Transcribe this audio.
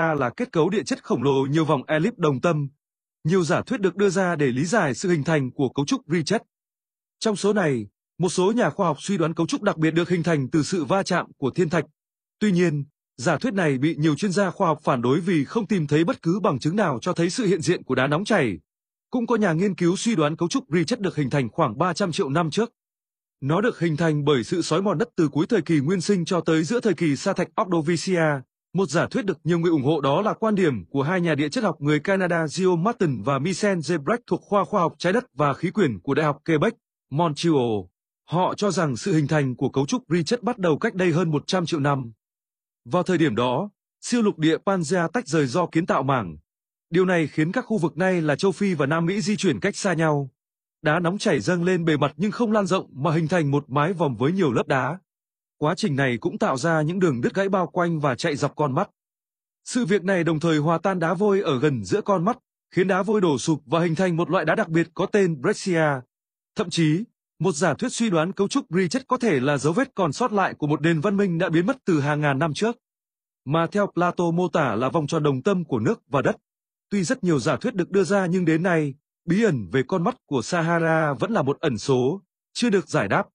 là kết cấu địa chất khổng lồ nhiều vòng elip đồng tâm. Nhiều giả thuyết được đưa ra để lý giải sự hình thành của cấu trúc Richet. Trong số này, một số nhà khoa học suy đoán cấu trúc đặc biệt được hình thành từ sự va chạm của thiên thạch. Tuy nhiên, giả thuyết này bị nhiều chuyên gia khoa học phản đối vì không tìm thấy bất cứ bằng chứng nào cho thấy sự hiện diện của đá nóng chảy. Cũng có nhà nghiên cứu suy đoán cấu trúc Richet được hình thành khoảng 300 triệu năm trước. Nó được hình thành bởi sự xói mòn đất từ cuối thời kỳ nguyên sinh cho tới giữa thời kỳ sa thạch Ordovician. Một giả thuyết được nhiều người ủng hộ đó là quan điểm của hai nhà địa chất học người Canada Gio Martin và Michel Gebrecht thuộc khoa khoa học trái đất và khí quyển của Đại học Quebec, Montreal. Họ cho rằng sự hình thành của cấu trúc Richet bắt đầu cách đây hơn 100 triệu năm. Vào thời điểm đó, siêu lục địa Pangea tách rời do kiến tạo mảng. Điều này khiến các khu vực này là châu Phi và Nam Mỹ di chuyển cách xa nhau. Đá nóng chảy dâng lên bề mặt nhưng không lan rộng mà hình thành một mái vòm với nhiều lớp đá. Quá trình này cũng tạo ra những đường đứt gãy bao quanh và chạy dọc con mắt. Sự việc này đồng thời hòa tan đá vôi ở gần giữa con mắt, khiến đá vôi đổ sụp và hình thành một loại đá đặc biệt có tên Breccia. Thậm chí, một giả thuyết suy đoán cấu trúc Richet có thể là dấu vết còn sót lại của một nền văn minh đã biến mất từ hàng ngàn năm trước, mà theo Plato mô tả là vòng tròn đồng tâm của nước và đất. Tuy rất nhiều giả thuyết được đưa ra nhưng đến nay, bí ẩn về con mắt của Sahara vẫn là một ẩn số, chưa được giải đáp.